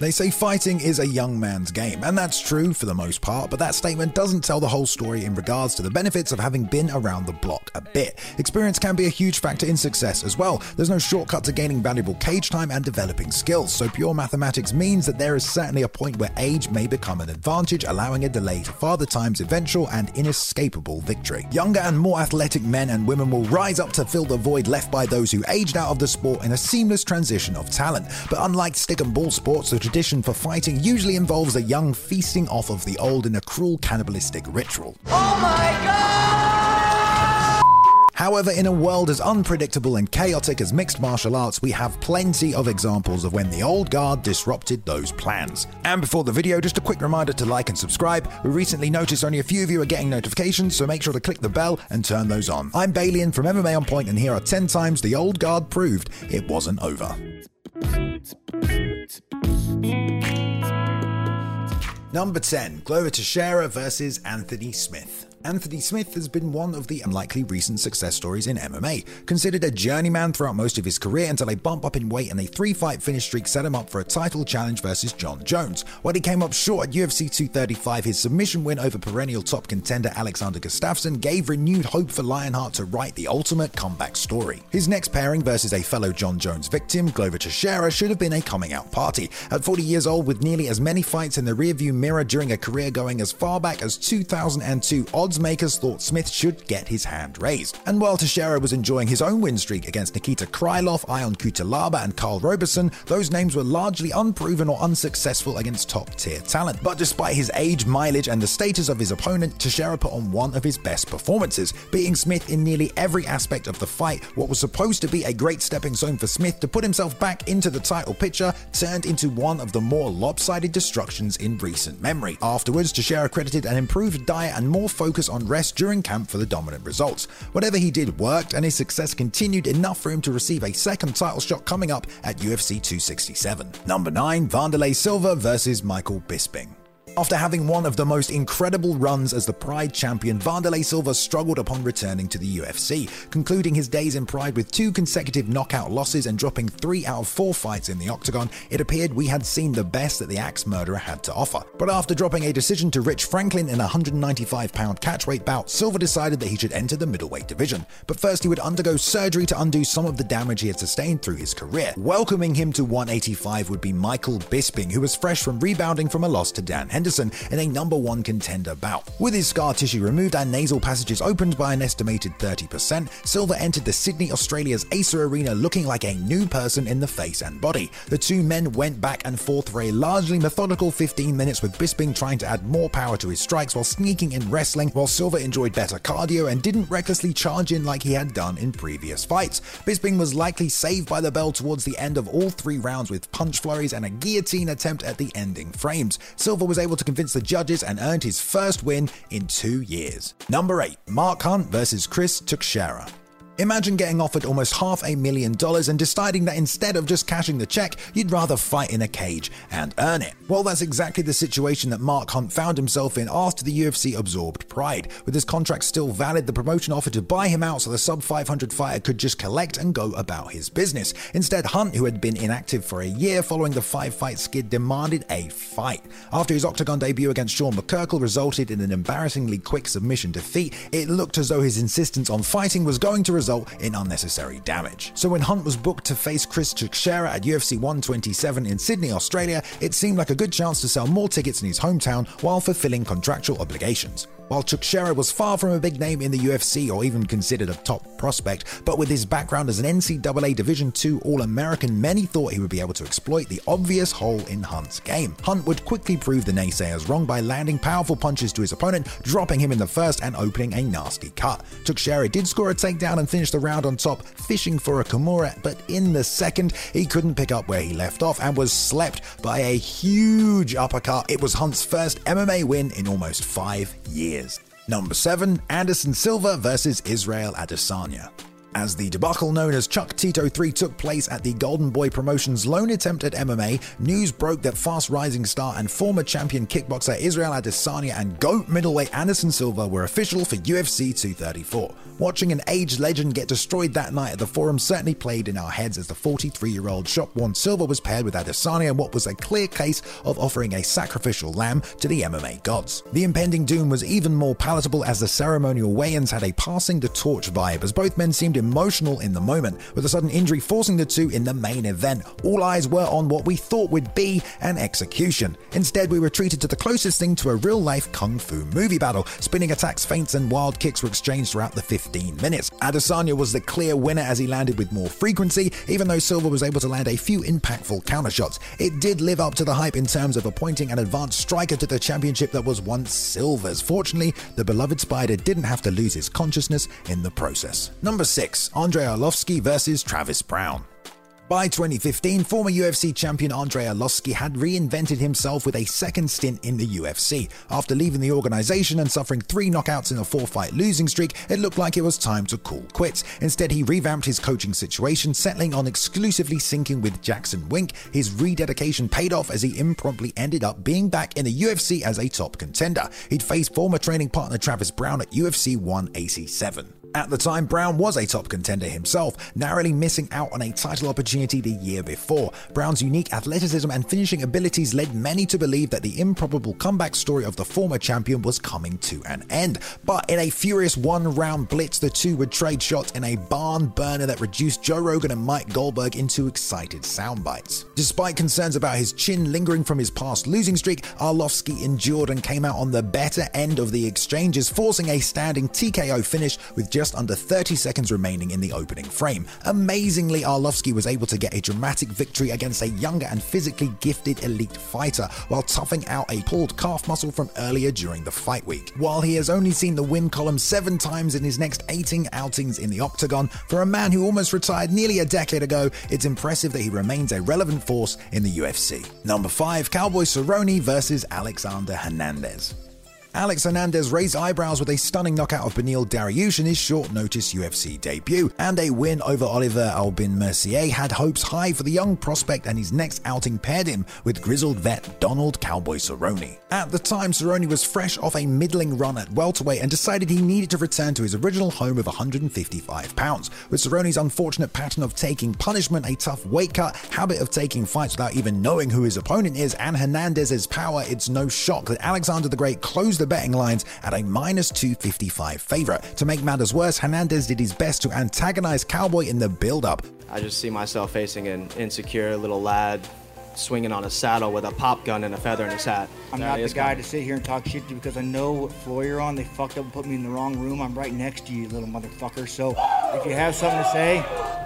They say fighting is a young man's game, and that's true for the most part, but that statement doesn't tell the whole story in regards to the benefits of having been around the block a bit. Experience can be a huge factor in success as well. There's no shortcut to gaining valuable cage time and developing skills, so pure mathematics means that there is certainly a point where age may become an advantage, allowing a delay to Father Time's eventual and inescapable victory. Younger and more athletic men and women will rise up to fill the void left by those who aged out of the sport in a seamless transition of talent. But unlike stick and ball sports, the tradition for fighting usually involves a young feasting off of the old in a cruel cannibalistic ritual. Oh my god! However, in a world as unpredictable and chaotic as mixed martial arts, we have plenty of examples of when the old guard disrupted those plans. And before the video, just a quick reminder to like and subscribe. We recently noticed only a few of you are getting notifications, so make sure to click the bell and turn those on. I'm Balian from MMA On Point, and here are 10 times the old guard proved it wasn't over. Number 10, Glover Teixeira versus Anthony Smith. Anthony Smith has been one of the unlikely recent success stories in MMA. Considered a journeyman throughout most of his career until a bump up in weight and a three fight finish streak set him up for a title challenge versus Jon Jones. While he came up short at UFC 235, his submission win over perennial top contender Alexander Gustafsson gave renewed hope for Lionheart to write the ultimate comeback story. His next pairing versus a fellow Jon Jones victim, Glover Teixeira, should have been a coming out party. At 40 years old, with nearly as many fights in the rearview mirror during a career going as far back as 2002, odds makers thought Smith should get his hand raised. And while Teixeira was enjoying his own win streak against Nikita Krylov, Ion Cutelaba, and Karl Roberson, those names were largely unproven or unsuccessful against top tier talent. But despite his age, mileage, and the status of his opponent, Teixeira put on one of his best performances, beating Smith in nearly every aspect of the fight. What was supposed to be a great stepping stone for Smith to put himself back into the title picture turned into one of the more lopsided destructions in recent memory. Afterwards, Teixeira credited an improved diet and more focus on rest during camp for the dominant results. Whatever he did worked, and his success continued enough for him to receive a second title shot coming up at UFC 267. Number 9, Wanderlei Silva versus Michael Bisping. After having one of the most incredible runs as the Pride champion, Wanderlei Silva struggled upon returning to the UFC, concluding his days in Pride with two consecutive knockout losses and dropping three out of four fights in the octagon. It appeared we had seen the best that the Axe Murderer had to offer. But after dropping a decision to Rich Franklin in a 195 pound catchweight bout, Silva decided that he should enter the middleweight division. But first, he would undergo surgery to undo some of the damage he had sustained through his career. Welcoming him to 185 would be Michael Bisping, who was fresh from rebounding from a loss to Dan Henderson in a number one contender bout. With his scar tissue removed and nasal passages opened by an estimated 30%, Silva entered the Sydney, Australia's Acer Arena looking like a new person in the face and body. The two men went back and forth for a largely methodical 15 minutes with Bisping trying to add more power to his strikes while sneaking in wrestling, while Silva enjoyed better cardio and didn't recklessly charge in like he had done in previous fights. Bisping was likely saved by the bell towards the end of all three rounds with punch flurries and a guillotine attempt at the ending frames. Silva was able to convince the judges and earned his first win in two years. Number 8. Mark Hunt versus Chris Tuchscherer. Imagine getting offered almost half a million dollars and deciding that instead of just cashing the check, you'd rather fight in a cage and earn it. Well, that's exactly the situation that Mark Hunt found himself in after the UFC absorbed Pride. With his contract still valid, the promotion offered to buy him out so the sub 500 fighter could just collect and go about his business. Instead, Hunt, who had been inactive for a year following the five fight skid, demanded a fight. After his octagon debut against Sean McCorkle resulted in an embarrassingly quick submission defeat, it looked as though his insistence on fighting was going to result in unnecessary damage. So when Hunt was booked to face Chris Tuchscherer at UFC 127 in Sydney, Australia, it seemed like a good chance to sell more tickets in his hometown while fulfilling contractual obligations. While Tuchscherer was far from a big name in the UFC or even considered a top prospect, but with his background as an NCAA Division II All-American, many thought he would be able to exploit the obvious hole in Hunt's game. Hunt would quickly prove the naysayers wrong by landing powerful punches to his opponent, dropping him in the first and opening a nasty cut. Tuchscherer did score a takedown and finish the round on top, fishing for a Kimura, but in the second, he couldn't pick up where he left off and was slept by a huge uppercut. It was Hunt's first MMA win in almost five years. Number 7, Anderson Silva versus Israel Adesanya. As the debacle known as Chuck Tito 3 took place at the Golden Boy Promotions' lone attempt at MMA, news broke that fast rising star and former champion kickboxer Israel Adesanya and GOAT middleweight Anderson Silva were official for UFC 234. Watching an aged legend get destroyed that night at the forum certainly played in our heads as the 43 year old shop worn Silva was paired with Adesanya in what was a clear case of offering a sacrificial lamb to the MMA gods. The impending doom was even more palatable as the ceremonial weigh ins had a passing the torch vibe, as both men seemed emotional in the moment, with a sudden injury forcing the two in the main event. All eyes were on what we thought would be an execution. Instead, we were treated to the closest thing to a real life kung fu movie battle. Spinning attacks, feints, and wild kicks were exchanged throughout the 15 minutes. Adesanya was the clear winner as he landed with more frequency, even though Silva was able to land a few impactful counter shots. It did live up to the hype in terms of appointing an advanced striker to the championship that was once Silva's. Fortunately, the beloved Spider didn't have to lose his consciousness in the process. Number 6. Andrei Arlovski versus Travis Browne. By 2015, former UFC champion Andrei Arlovski had reinvented himself with a second stint in the UFC. After leaving the organization and suffering three knockouts in a four fight losing streak, it looked like it was time to call quits. Instead, he revamped his coaching situation, settling on exclusively syncing with Jackson Wink. His rededication paid off as he impromptu ended up being back in the UFC as a top contender. He'd faced former training partner Travis Browne at UFC 187. At the time, Browne was a top contender himself, narrowly missing out on a title opportunity the year before. Browne's unique athleticism and finishing abilities led many to believe that the improbable comeback story of the former champion was coming to an end. But in a furious one round blitz, the two would trade shots in a barn burner that reduced Joe Rogan and Mike Goldberg into excited sound bites. Despite concerns about his chin lingering from his past losing streak, Arlovski endured and came out on the better end of the exchanges, forcing a standing TKO finish with just under 30 seconds remaining in the opening frame. Amazingly, Arlovski was able to get a dramatic victory against a younger and physically gifted elite fighter while toughing out a pulled calf muscle from earlier during the fight week. While he has only seen the win column seven times in his next 18 outings in the octagon, for a man who almost retired nearly a decade ago, it's impressive that he remains a relevant force in the UFC. Number 5 Cowboy Cerrone versus Alexander Hernandez. Alex Hernandez raised eyebrows with a stunning knockout of Beneil Dariush in his short notice UFC debut, and a win over Olivier Aubin Mercier had hopes high for the young prospect, and his next outing paired him with grizzled vet Donald Cowboy Cerrone. At the time, Cerrone was fresh off a middling run at welterweight and decided he needed to return to his original home of 155 pounds. With Cerrone's unfortunate pattern of taking punishment, a tough weight cut, habit of taking fights without even knowing who his opponent is, and Hernandez's power, it's no shock that Alexander the Great closed the betting lines at a minus 255 favorite. To make matters worse, Hernandez did his best to antagonize Cowboy in the build up. I just see myself facing an insecure little lad swinging on a saddle with a pop gun and a feather in his hat. I'm not the guy to sit here and talk shit to you because I know what floor you're on. They fucked up and put me in the wrong room. I'm right next to you, little motherfucker. So if you have something to say,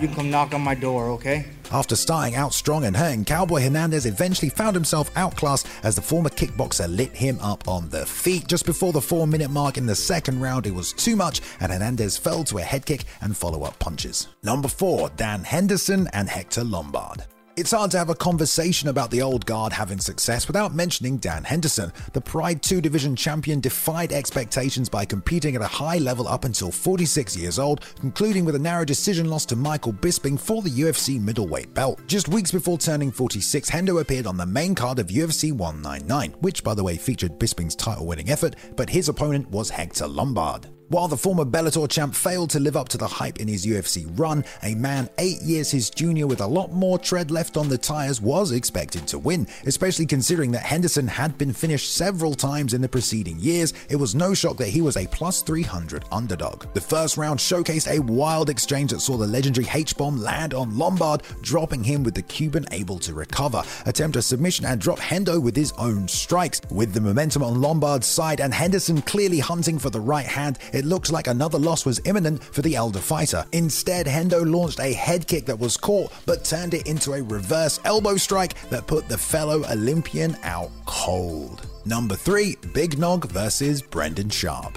you can come knock on my door, okay? After starting out strong and hurting, Cowboy Hernandez eventually found himself outclassed as the former kickboxer lit him up on the feet. Just before the four minute mark in the second round, it was too much, and Hernandez fell to a head kick and follow up punches. Number 4 Dan Henderson and Hector Lombard. It's hard to have a conversation about the old guard having success without mentioning Dan Henderson. The Pride 2 Division champion defied expectations by competing at a high level up until 46 years old, concluding with a narrow decision loss to Michael Bisping for the UFC middleweight belt. Just weeks before turning 46, Hendo appeared on the main card of UFC 199, which by the way featured Bisping's title winning effort, but his opponent was Hector Lombard. While the former Bellator champ failed to live up to the hype in his UFC run, a man eight years his junior with a lot more tread left on the tires was expected to win, especially considering that Henderson had been finished several times in the preceding years. It was no shock that he was a plus 300 underdog. The first round showcased a wild exchange that saw the legendary H-bomb land on Lombard, dropping him with the Cuban able to recover, attempt a submission and drop Hendo with his own strikes. With the momentum on Lombard's side and Henderson clearly hunting for the right hand, it looked like another loss was imminent for the elder fighter. Instead, Hendo launched a head kick that was caught, but turned it into a reverse elbow strike that put the fellow Olympian out cold. Number 3 Big Nog versus Brendan Schaub.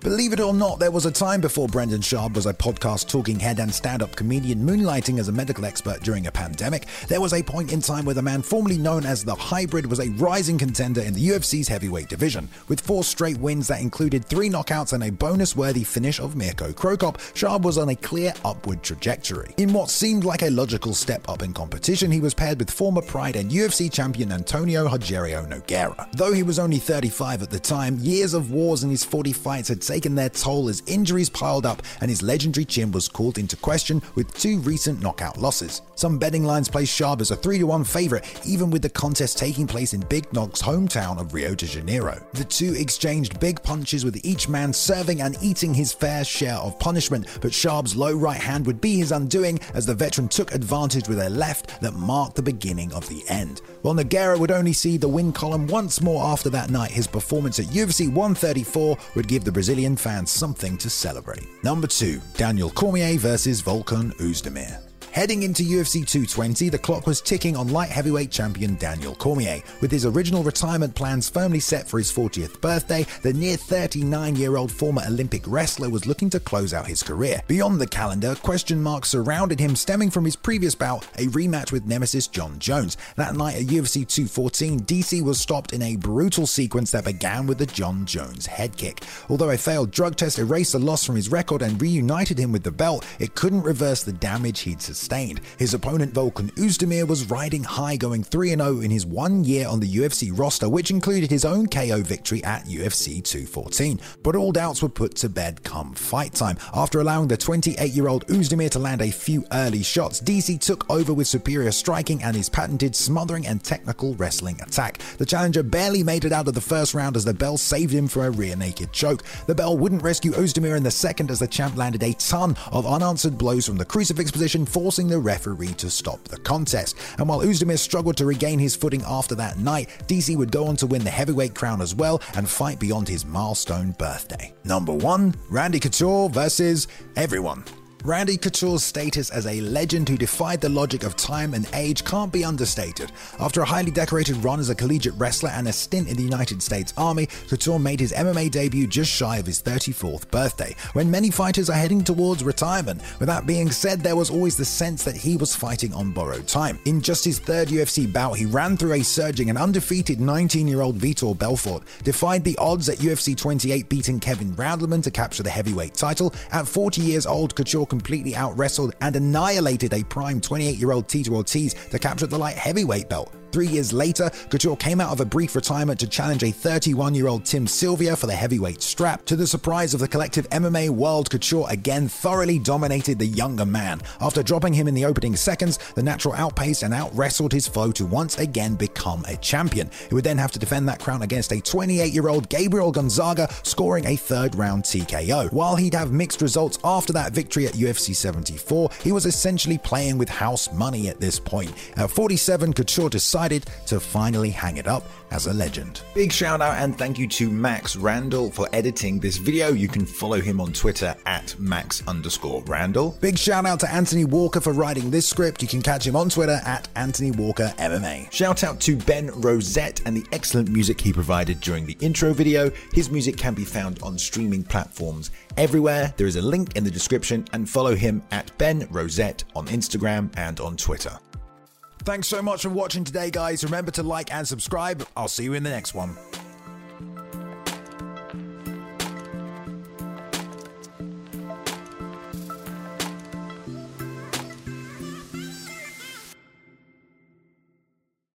Believe it or not, there was a time before Brendan Schaub was a podcast talking head and stand up comedian moonlighting as a medical expert during a pandemic. There was a point in time where the man formerly known as the Hybrid was a rising contender in the UFC's heavyweight division. With four straight wins that included three knockouts and a bonus worthy finish of Mirko Cro Cop, Schaub was on a clear upward trajectory. In what seemed like a logical step up in competition, he was paired with former Pride and UFC champion Antonio Rogerio Nogueira. Though he was only 35 at the time, years of wars and his 40 fights had taken their toll as injuries piled up and his legendary chin was called into question with two recent knockout losses. Some betting lines place Schaub as a 3 1 favourite, even with the contest taking place in Big Nog's hometown of Rio de Janeiro. The two exchanged big punches with each man serving and eating his fair share of punishment, but Schaub's low right hand would be his undoing as the veteran took advantage with a left that marked the beginning of the end. While Nogueira would only see the win column once more after that night, his performance at UFC 134 would give the Brazilian fans something to celebrate. Number 2, Daniel Cormier versus Volkan Oezdemir. Heading into UFC 220, the clock was ticking on light heavyweight champion Daniel Cormier. With his original retirement plans firmly set for his 40th birthday, the near 39 year old former Olympic wrestler was looking to close out his career. Beyond the calendar, question marks surrounded him stemming from his previous bout, a rematch with nemesis Jon Jones. That night at UFC 214, DC was stopped in a brutal sequence that began with the Jon Jones head kick. Although a failed drug test erased the loss from his record and reunited him with the belt, it couldn't reverse the damage he'd sustained sustained. His opponent Volkan Oezdemir was riding high, going 3 0 in his one year on the UFC roster, which included his own KO victory at UFC 214. But all doubts were put to bed come fight time. After allowing the 28 year old Oezdemir to land a few early shots, DC took over with superior striking and his patented smothering and technical wrestling attack. The challenger barely made it out of the first round as the bell saved him from a rear naked choke. The bell wouldn't rescue Oezdemir in the second as the champ landed a ton of unanswered blows from the crucifix position, forcing forcing the referee to stop the contest. And while Oezdemir struggled to regain his footing after that night, DC would go on to win the heavyweight crown as well and fight beyond his milestone birthday. Number 1, Randy Couture versus everyone. Randy Couture's status as a legend who defied the logic of time and age can't be understated. After a highly decorated run as a collegiate wrestler and a stint in the United States Army, Couture made his MMA debut just shy of his 34th birthday, when many fighters are heading towards retirement. With that being said, there was always the sense that he was fighting on borrowed time. In just his third UFC bout, he ran through a surging and undefeated 19 year old Vitor Belfort, defied the odds at UFC 28, beating Kevin Randleman to capture the heavyweight title. At 40 years old, Couture completely out wrestled and annihilated a prime 28 year old Tito Ortiz to capture the light heavyweight belt. Three years later, Couture came out of a brief retirement to challenge a 31 year old Tim Sylvia for the heavyweight strap. To the surprise of the collective MMA world, Couture again thoroughly dominated the younger man. After dropping him in the opening seconds, the natural outpaced and out wrestled his foe to once again become a champion. He would then have to defend that crown against a 28 year old Gabriel Gonzaga, scoring a third round TKO. While he'd have mixed results after that victory at UFC 74, he was essentially playing with house money at this point. At 47, Couture decided decided to finally hang it up as a legend. Big shout out and thank you to Max Randall for editing this video. You can follow him on Twitter at Max underscore Randall. Big shout out to Anthony Walker for writing this script. You can catch him on Twitter at Anthony Walker MMA. Shout out to Ben Rosette and the excellent music he provided during the intro video. His music can be found on streaming platforms everywhere. There is a link in the description and follow him at Ben Rosette on Instagram and on Twitter. Thanks so much for watching today, guys. Remember to like and subscribe. I'll see you in the next one.